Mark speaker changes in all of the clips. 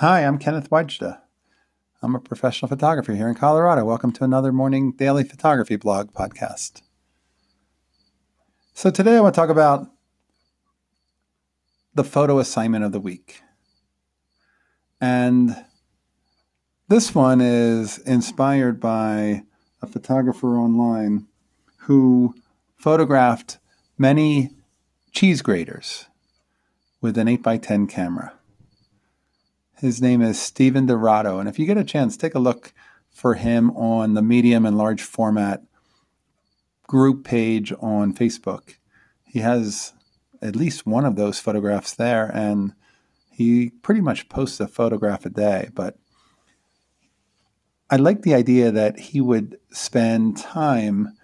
Speaker 1: Hi, I'm Kenneth Wajda. I'm a professional photographer here in Colorado. Welcome to another morning daily photography blog podcast. So, today I want to talk about the photo assignment of the week. And this one is inspired by a photographer online who photographed many cheese graters with an 8x10 camera. His name is Stephen Dorado. And if you get a chance, take a look for him on the medium and large format group page on Facebook. He has at least one of those photographs there, and he pretty much posts a photograph a day. But I like the idea that he would spend time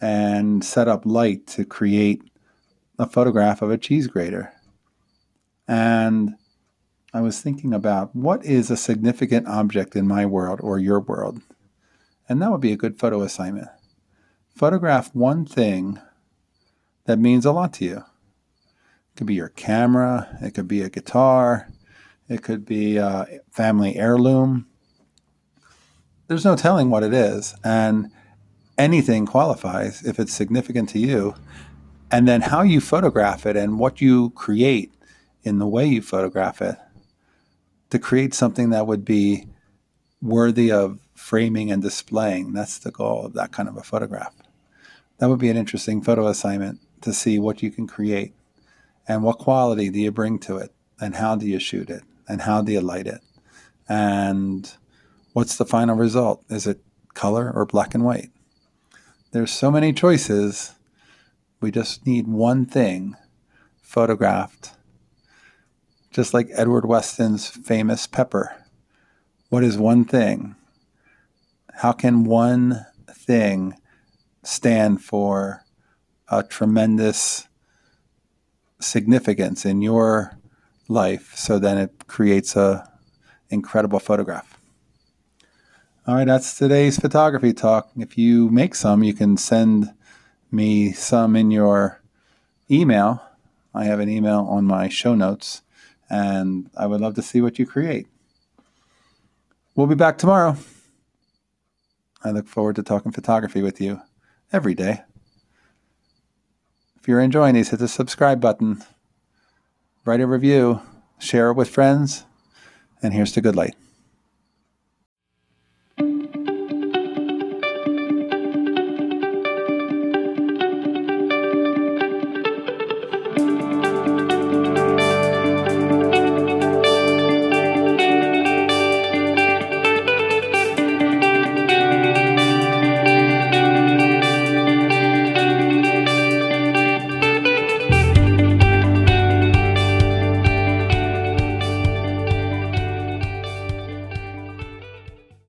Speaker 1: and set up light to create a photograph of a cheese grater. And I was thinking about what is a significant object in my world or your world? And that would be a good photo assignment. Photograph one thing that means a lot to you. It could be your camera, it could be a guitar, it could be a family heirloom. There's no telling what it is. And anything qualifies if it's significant to you. And then how you photograph it and what you create in the way you photograph it to create something that would be worthy of framing and displaying. That's the goal of that kind of a photograph. That would be an interesting photo assignment to see what you can create and what quality do you bring to it and how do you shoot it and how do you light it and what's the final result? Is it color or black and white? There's so many choices. We just need one thing photographed just like Edward Weston's famous pepper. What is one thing? How can one thing stand for a tremendous significance in your life so then it creates a incredible photograph? All right, that's today's photography talk. If you make some, you can send me some in your email. I have an email on my show notes and I would love to see what you create. We'll be back tomorrow. I look forward to talking photography with you every day. If you're enjoying these, hit the subscribe button, write a review, share it with friends, and here's to good light.